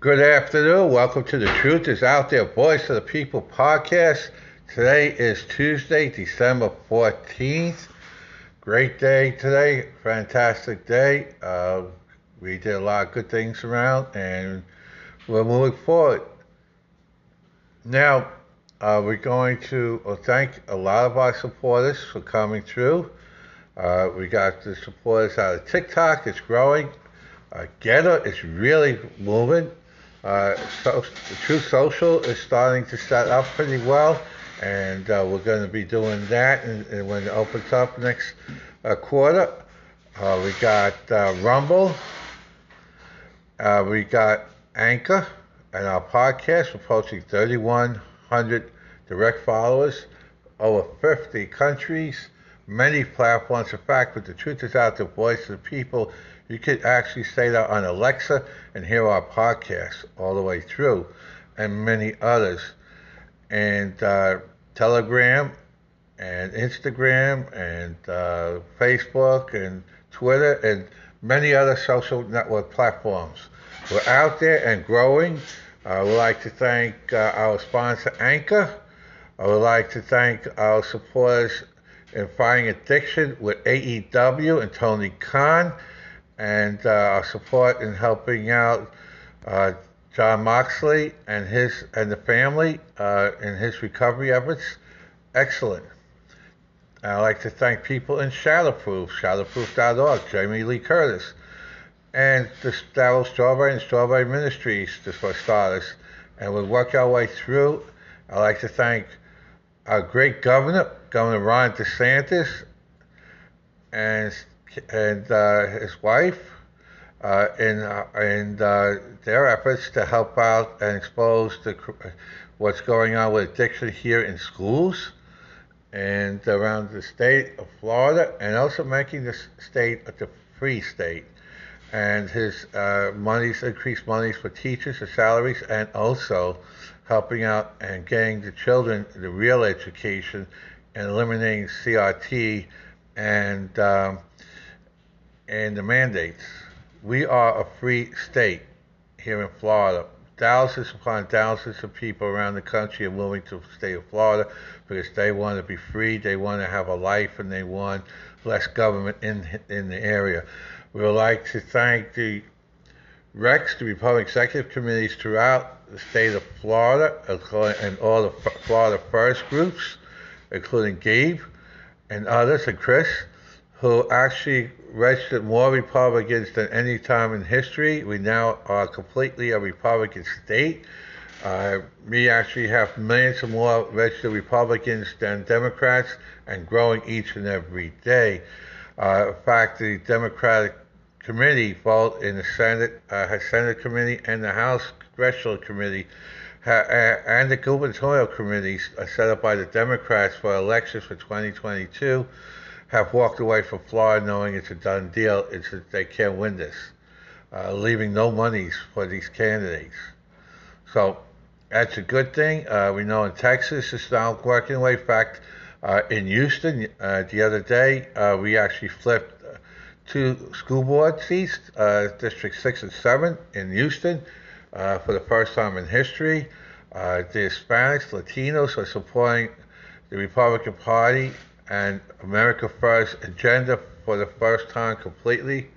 Good afternoon. Welcome to the Truth is Out There Voice of the People podcast. Today is Tuesday, December 14th. Great day today. Fantastic day. Uh, we did a lot of good things around and we're moving forward. Now, uh, we're going to thank a lot of our supporters for coming through. Uh, we got the supporters out of TikTok, it's growing. Uh, GETTR is really moving. Uh, so, Truth Social is starting to set up pretty well, and uh, we're going to be doing that and, and when it opens up next uh, quarter. Uh, we got uh, Rumble, we got Anchor, and our podcast. We're posting 3,100 direct followers, over 50 countries, many platforms. In fact, but the truth is out, the voice of the people you could actually say that on Alexa and hear our podcast all the way through, and many others. And uh, Telegram and Instagram and uh, Facebook and Twitter and many other social network platforms. We're out there and growing. I would like to thank uh, our sponsor, Anchor. I would like to thank our supporters in fighting addiction with AEW and Tony Khan and uh, our support in helping out uh, Jon Moxley and his and the family uh, in his recovery efforts. Excellent. I'd like to thank people in Shadowproof, shadowproof.org, Jamie Lee Curtis, and the Darryl Strawberry and Strawberry Ministries, just for starters. And we'll work our way through. I'd like to thank our great governor, Governor Ron DeSantis, and and uh, his wife uh, in uh, in uh, their efforts to help out and expose the, what's going on with addiction here in schools and around the state of Florida, and also making the state a free state. And his uh, monies, increased monies for teachers, the salaries, and also helping out and getting the children the real education and eliminating CRT and um, and the mandates. We are a free state here in Florida. Thousands upon thousands of people around the country are moving to the state of Florida because they want to be free, they want to have a life, and they want less government in in the area. We would like to thank the REX, the Republican Executive Committees throughout the state of Florida, and all the Florida First groups, including Gabe and others, and Chris, who actually registered more Republicans than any time in history. We now are completely a Republican state. Uh, we actually have millions of more registered Republicans than Democrats and growing each and every day. Uh, in fact, the Democratic committee vote in the Senate, uh, Senate committee and the House Congressional Committee and the gubernatorial committees set up by the Democrats for elections for 2022 have walked away from Florida knowing it's a done deal. It's a, they can't win this, uh, leaving no monies for these candidates. So that's a good thing. Uh, we know in Texas it's now working away. In fact, uh, in Houston uh, the other day, uh, we actually flipped two school board seats, uh, District 6 and 7 in Houston, for the first time in history. the Hispanics, Latinos are supporting the Republican Party and America First agenda for the first time completely.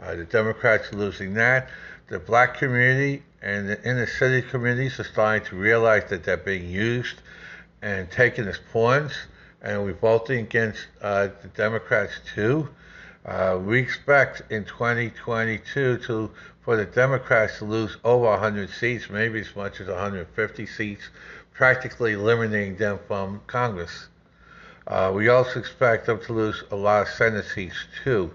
Uh, the Democrats are losing that. The black community and the inner city communities are starting to realize that they're being used and taken as pawns, and we're voting against uh, the Democrats too. Uh, we expect in 2022 to for the Democrats to lose over 100 seats, maybe as much as 150 seats, practically eliminating them from Congress. Uh, we also expect them to lose a lot of Senate seats too.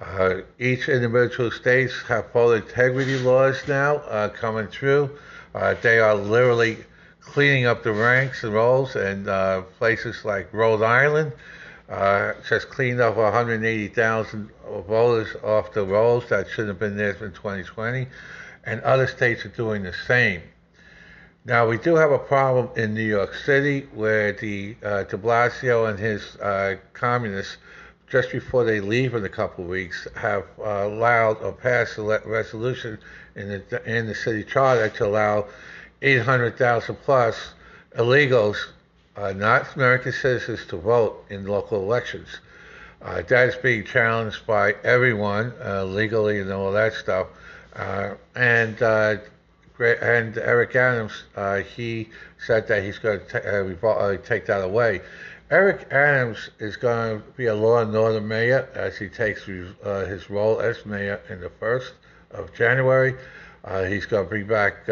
Uh, each individual states have full integrity laws now uh, coming through. Uh, they are literally cleaning up the ranks and rolls, and uh, places like Rhode Island uh, just cleaned up 180,000 voters off the rolls that shouldn't have been there in 2020, and other states are doing the same. Now we do have a problem in New York City where the uh, De Blasio and his uh, communists just before they leave in a couple of weeks, have uh, allowed or passed a resolution in the in the city charter to allow 800,000 plus illegals, uh, not American citizens, to vote in local elections. Uh, that is being challenged by everyone uh, legally and all that stuff. Uh, and uh, and Eric Adams, uh, he said that he's going to take that away. Eric Adams is going to be a law and order mayor as he takes his role as mayor in the first of January. he's going to bring back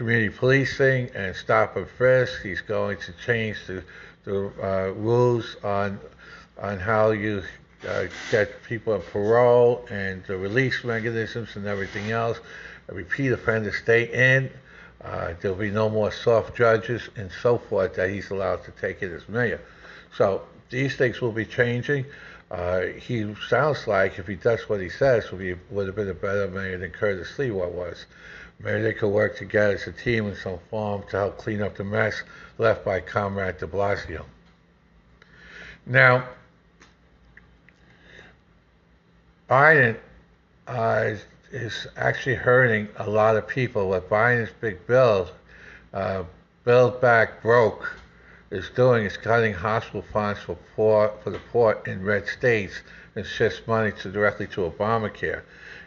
community policing and stop and frisk. He's going to change the, the uh, rules on on how you uh, get people on parole and the release mechanisms and everything else. A repeat offender stay in. Uh, there'll be no more soft judges and so forth that he's allowed to take it as mayor. So these things will be changing. Uh, he sounds like, if he does what he says, would, be, would have been a better mayor than Curtis Sliwa was. Maybe they could work together as a team in some form to help clean up the mess left by Comrade de Blasio. Now, Biden uh, is actually hurting a lot of people. What Biden's big bill, uh, Build Back Broke, is doing is cutting hospital funds for poor for the poor in red states and shifts money to directly to Obamacare.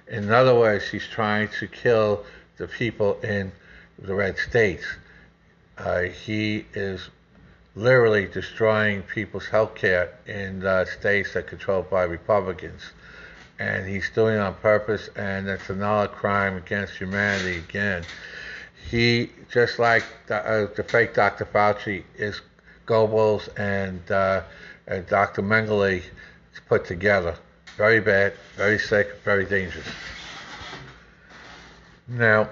In other words, he's trying to kill the people in the red states. Uh, he is literally destroying people's health care in uh, states that are controlled by Republicans. And he's doing it on purpose, and it's another crime against humanity again. He, just like the, uh, the fake Dr. Fauci, is Goebbels and, uh, and Dr. Mengele put together. Very bad, very sick, very dangerous. Now,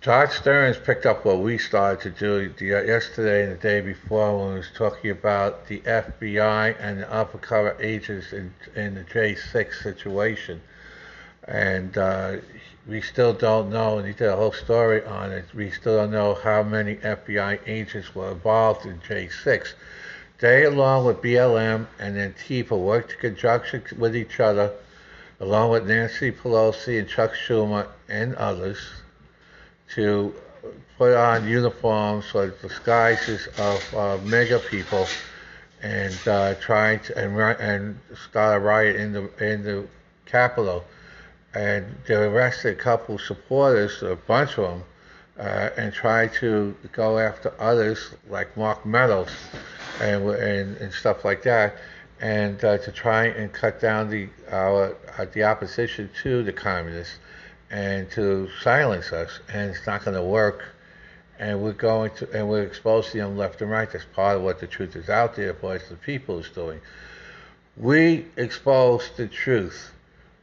Todd Starnes picked up what we started to do uh, yesterday and the day before when he was talking about the FBI and the undercover agents in, in the J6 situation. And uh, we still don't know, and he did a whole story on it, we still don't know how many FBI agents were involved in J6. They, along with BLM and Antifa, worked in conjunction with each other along with Nancy Pelosi and Chuck Schumer and others, to put on uniforms or disguises of uh, MAGA people and uh, trying to and, and start a riot in the in the Capitol. And they arrested a couple supporters, a bunch of them, uh, and tried to go after others like Mark Meadows and, and, and stuff like that and uh, to try and cut down the our uh, the opposition to the communists and to silence us. And it's not going to work. And we're going to and we're exposing them left and right. That's part of what the truth is out there. Voice the people is doing. We expose the truth.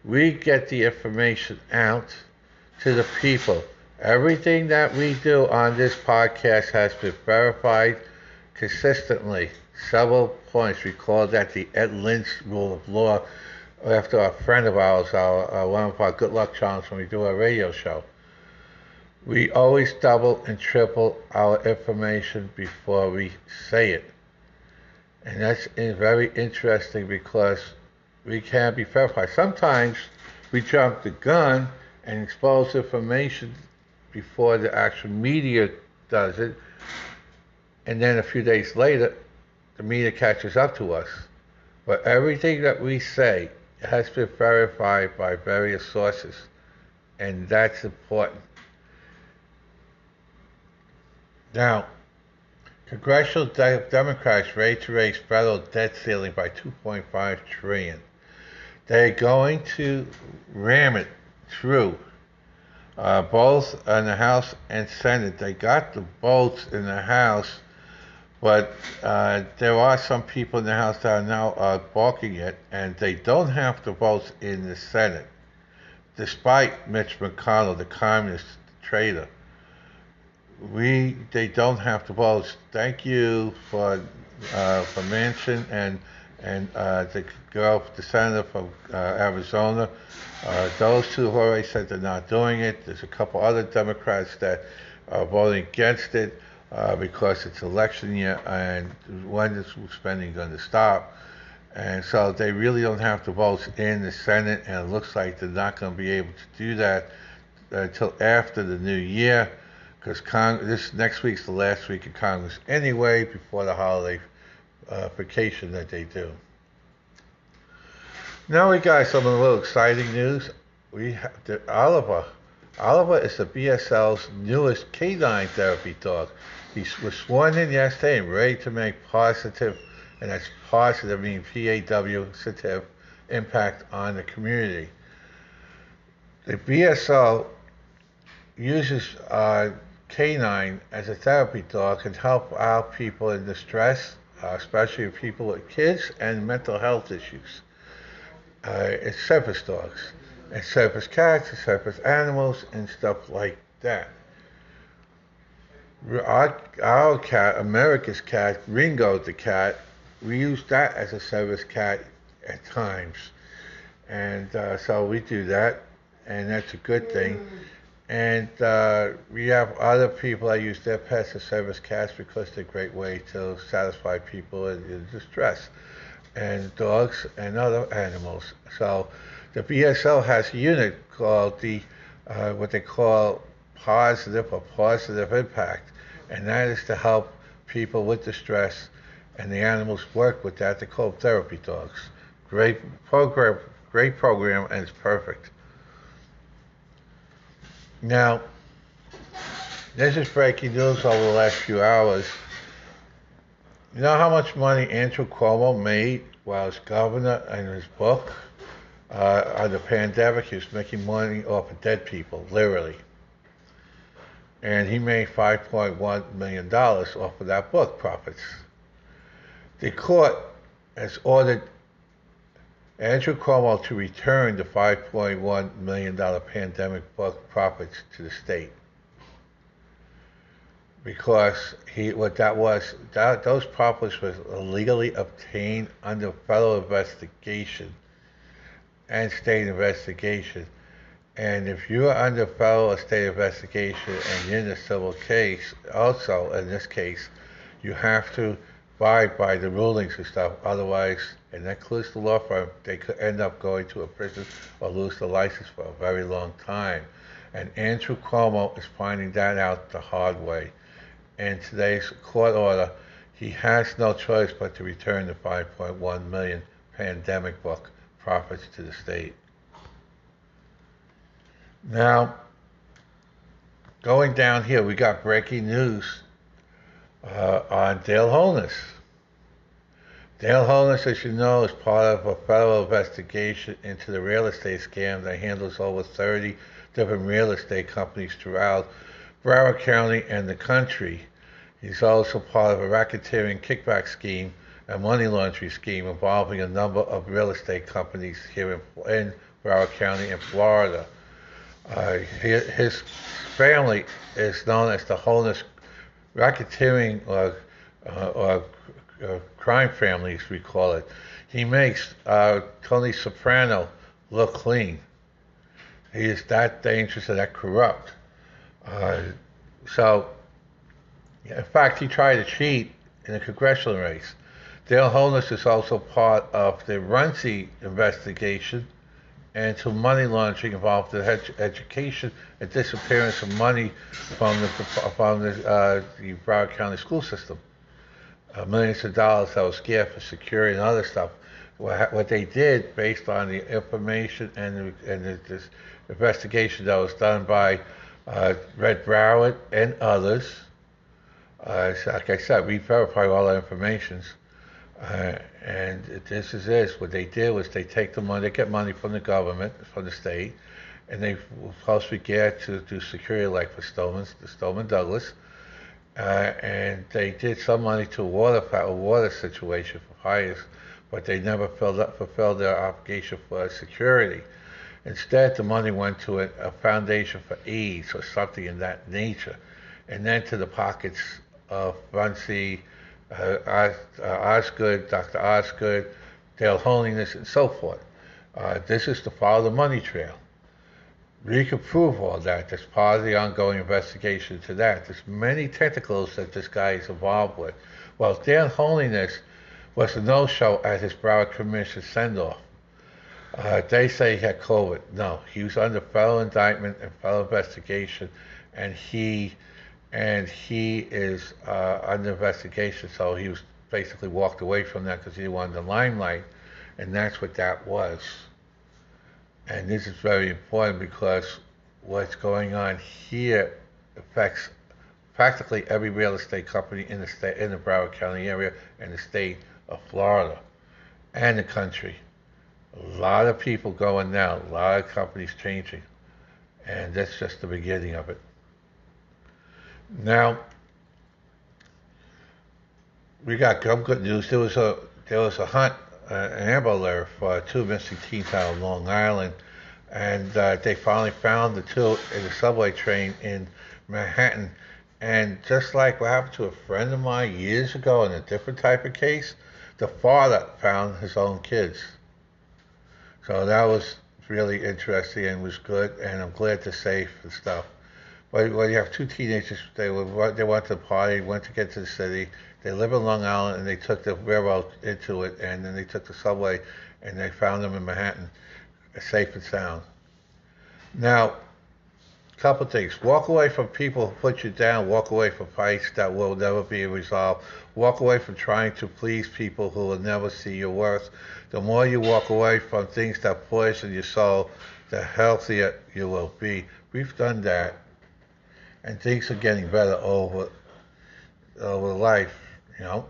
We get the information out to the people. Everything that we do on this podcast has been verified consistently several points. We call that the Ed Lynch rule of law after a friend of ours, our, uh, one of our good luck charms when we do our radio show. We always double and triple our information before we say it. And that's very interesting because we can't be verified. Sometimes we jump the gun and expose information before the actual media does it. And then a few days later, the media catches up to us. But everything that we say has been verified by various sources, and that's important. Now, congressional de- Democrats ready to raise federal debt ceiling by 2.5 trillion. They're going to ram it through uh, both in the House and Senate. They got the votes in the House but uh, there are some people in the House that are now uh, balking it, and they don't have the votes in the Senate, despite Mitch McConnell, the communist traitor. We they don't have the votes. Thank you for uh, for Manchin and and uh, the girl, the senator from uh, Arizona. Uh, those two have already said they're not doing it. There's a couple other Democrats that are voting against it uh, because it's election year and when is spending going to stop. And so they really don't have the votes in the Senate, and it looks like they're not going to be able to do that until after the new year, because Cong- this next week's the last week of Congress anyway, before the holiday uh, vacation that they do. Now we got some a little exciting news. We have the Oliver. Oliver is the BSL's newest canine therapy dog. He was sworn in yesterday and ready to make positive, and that's positive meaning P-A-W, positive impact on the community. The BSL uses uh, canine as a therapy dog and help out people in distress, uh, especially people with kids and mental health issues. Uh, it's service dogs, and service cats, and service animals, and stuff like that. Our, our cat, America's cat, Ringo the cat, we use that as a service cat at times. And uh, so we do that, and that's a good thing. And uh, we have other people that use their pets as service cats because they're a great way to satisfy people in, in distress, and dogs and other animals. So the BSL has a unit called the uh, what they call positive or positive impact, and that is to help people with distress, and the animals work with that. They call therapy dogs. Great program, great program, and it's perfect. Now, this is breaking news over the last few hours. You know how much money Andrew Cuomo made while as governor in his book uh, on the pandemic? He was making money off of dead people, literally. And he made $5.1 million off of that book profits. The court has ordered Andrew Cuomo to return the $5.1 million pandemic book profits to the state. Because he, what that was, that, those profits was illegally obtained under federal investigation and state investigation. And if you are under federal or state investigation and you're in a civil case, also in this case, you have to abide by the rulings and stuff. Otherwise, and that includes the law firm, they could end up going to a prison or lose the license for a very long time. And Andrew Cuomo is finding that out the hard way. In today's court order, he has no choice but to return the 5.1 million pandemic book profits to the state. Now, going down here, we got breaking news uh, on Dale Holness. Dale Holness, as you know, is part of a federal investigation into the real estate scam that handles over 30 different real estate companies throughout Broward County and the country. He's also part of a racketeering kickback scheme and money laundering scheme involving a number of real estate companies here in, in Broward County in Florida. Uh, his family is known as the Holness racketeering or, uh, or uh, crime family, as we call it. He makes uh, Tony Soprano look clean. He is that dangerous and that corrupt. Uh, so, in fact, he tried to cheat in a congressional race. Dale Holness is also part of the Runcie investigation and to money laundering involved in ed- education and disappearance of money from the from the, uh, the Broward County school system. Uh, millions of dollars that was scared for security and other stuff. What, what they did, based on the information and the, and the, this investigation that was done by uh, Red Broward and others, uh, like I said, we verify all our information. Uh, and this is this. What they did was they take the money, they get money from the government, from the state, and they possibly get to do security like for Stoneman, Stoneman Douglas. Uh, and they did some money to water, a water situation for fires, but they never up, fulfilled their obligation for security. Instead, the money went to a, a foundation for AIDS or something in that nature, and then to the pockets of Runcie, uh, uh, Osgood, Dr. Osgood, Dale Holness, and so forth. Uh, this is to follow the money trail. we can prove all that. That's part of the ongoing investigation to that. There's many tentacles that this guy is involved with. Well, Dan Holness was a no-show at his Broward Commission send-off. Uh, they say he had COVID. No, he was under federal indictment and federal investigation, and he and he is uh, under investigation. So he was basically walked away from that because he wanted the limelight, and that's what that was. And this is very important because what's going on here affects practically every real estate company in the state, in the Broward County area and the state of Florida and the country. A lot of people going now, a lot of companies changing, and that's just the beginning of it. Now, we got good news. There was a there was a hunt, uh, an Amber Alert for two missing teens out of Long Island, and uh, they finally found the two in a subway train in Manhattan. And just like what happened to a friend of mine years ago in a different type of case, the father found his own kids. So that was really interesting and was good, and I'm glad to save the stuff. Well, you have two teenagers. They were they went to the party, went to get to the city. They live in Long Island, and they took the railroad into it, and then they took the subway, and they found them in Manhattan, uh, safe and sound. Now, couple things. Walk away from people who put you down. Walk away from fights that will never be resolved. Walk away from trying to please people who will never see your worth. The more you walk away from things that poison your soul, the healthier you will be. We've done that, and things are getting better over over life. You know,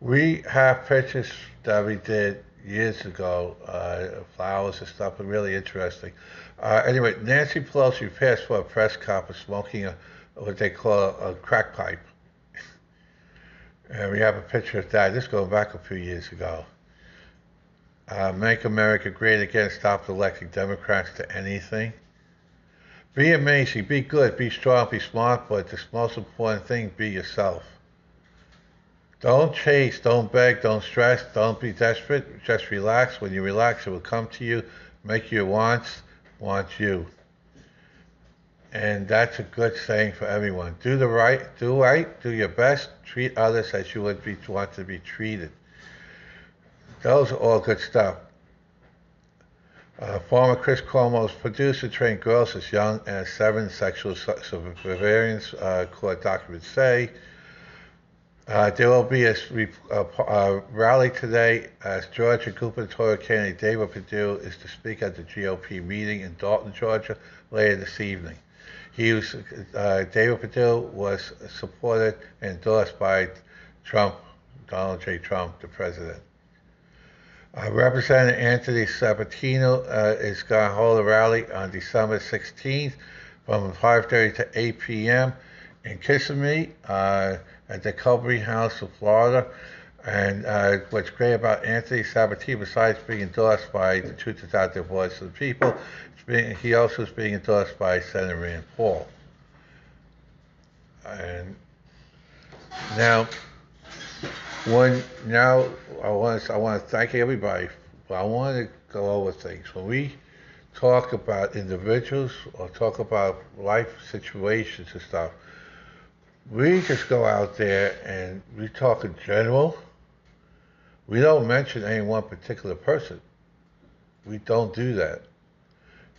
we have pictures that we did years ago, uh, flowers and stuff, are really interesting. Uh, anyway, Nancy Pelosi passed for a press conference smoking a, what they call a, crack pipe. and we have a picture of that. This goes back a few years ago. Uh, make America great again. Stop electing Democrats to anything. Be amazing. Be good. Be strong. Be smart. But the most important thing, be yourself. Don't chase, don't beg, don't stress, don't be desperate. Just relax. When you relax, it will come to you, make your wants want you. And that's a good saying for everyone. Do the right, do right, do your best, treat others as you would be want to be treated. Those are all good stuff. Uh, former Chris Cuomo's producer trained girls as young as seven sexual surveillance uh, court documents say. Uh, there will be a, a, rally today as Georgia gubernatorial candidate David Perdue is to speak at the GOP meeting in Dalton, Georgia, later this evening. He was, uh, David Perdue was supported and endorsed by Trump, Donald J. Trump, the president. Uh, Representative Anthony Sabatini uh, is going to hold a rally on December 16th from 5:30 to 8 p.m. in Kissimmee. Uh, at the Culberry House of Florida. And uh, what's great about Anthony Sabatini, besides being endorsed by the Truth is There Voice of the People, being, he also is being endorsed by Senator Rand Paul. And now, when now I want to, I want to thank everybody. I want to go over things when we talk about individuals or talk about life situations and stuff we just go out there and we talk in general. We don't mention any one particular person. We don't do that.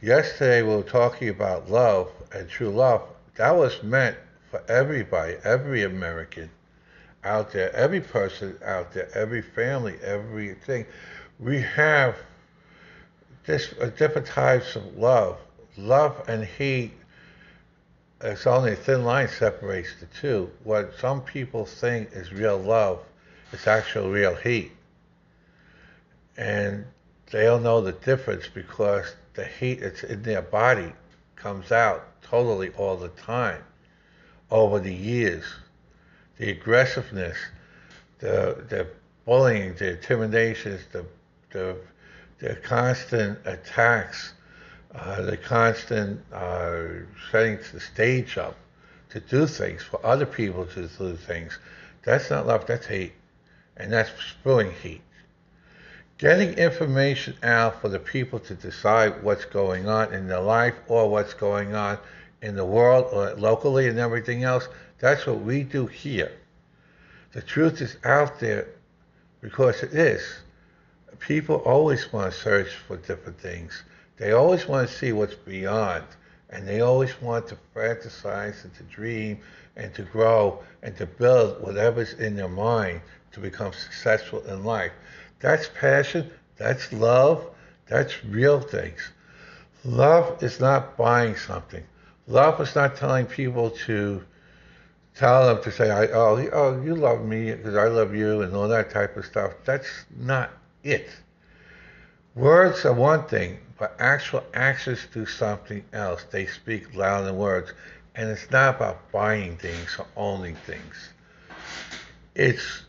Yesterday we were talking about love and true love. That was meant for everybody, every American out there, every person out there, every family, everything. We have this uh, different types of love. Love and hate it's only a thin line separates the two. What some people think is real love is actual real heat. And they don't know the difference because the heat that's in their body comes out totally all the time over the years. The aggressiveness, the the bullying, the intimidations, the the the constant attacks uh, the constant uh, setting the stage up to do things for other people to do things, that's not love, that's hate. And that's spewing heat. getting information out for the people to decide what's going on in their life or what's going on in the world or locally and everything else. That's what we do here. The truth is out there because it is. People always want to search for different things. They always want to see what's beyond. And they always want to fantasize and to dream and to grow and to build whatever's in their mind to become successful in life. That's passion. That's love. That's real things. Love is not buying something. Love is not telling people to tell them to say, "Oh, oh, you love me because I love you," and all that type of stuff. That's not it. Words are one thing, but actual actions do something else. They speak louder than words, and it's not about buying things or owning things. It's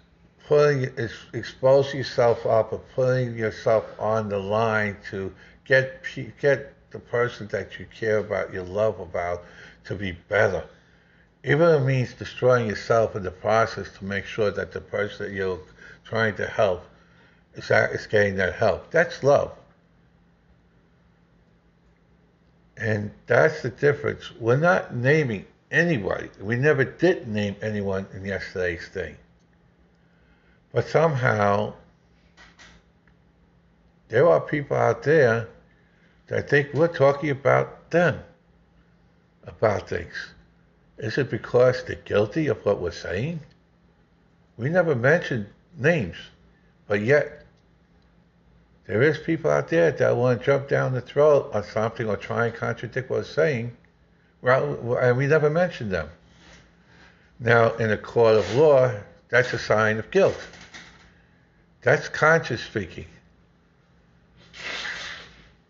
putting, it's exposing yourself up or putting yourself on the line to get get the person that you care about, you love about, to be better. Even if it means destroying yourself in the process to make sure that the person that you're trying to help is, is getting that help. That's love. And that's the difference. We're not naming anybody. We never did name anyone in yesterday's thing. But somehow, there are people out there that think we're talking about them, about things. Is it because they're guilty of what we're saying? We never mentioned names, but yet there is people out there that want to jump down the throat on something or try and contradict what we're saying, and we never mentioned them. Now, in a court of law, that's a sign of guilt. That's conscious speaking.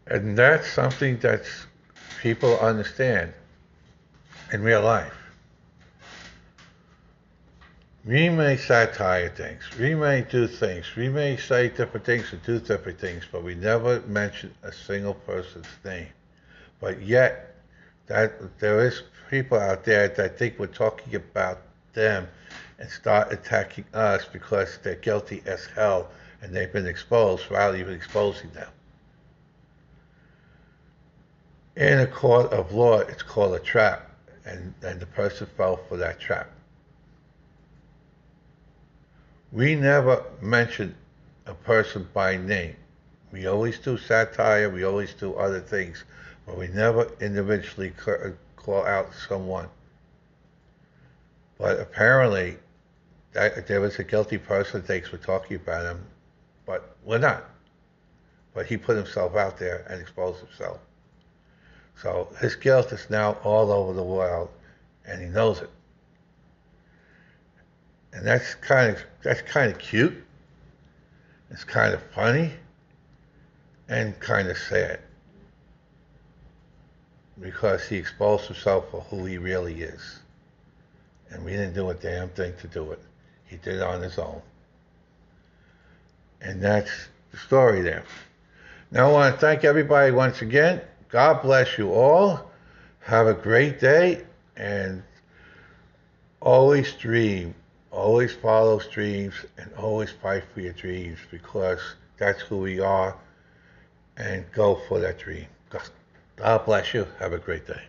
And that's something that people understand in real life. We may satire things, we may do things, we may say different things and do different things, but we never mention a single person's name. But yet, that there is people out there that think we're talking about them and start attacking us because they're guilty as hell and they've been exposed without even exposing them. In a court of law, it's called a trap, and, and the person fell for that trap. We never mention a person by name. We always do satire, we always do other things, but we never individually uh, call out someone. But apparently, there was a guilty person thinks we're talking about him, but we're not. But he put himself out there and exposed himself. So his guilt is now all over the world, and he knows it. And that's kind of that's kind of cute. It's kind of funny, and kind of sad because he exposed himself for who he really is. And we didn't do a damn thing to do it. He did it on his own. And that's the story there. Now I want to thank everybody once again. God bless you all. Have a great day and always dream. Always follow dreams and always fight for your dreams because that's who we are and go for that dream. God bless you. Have a great day.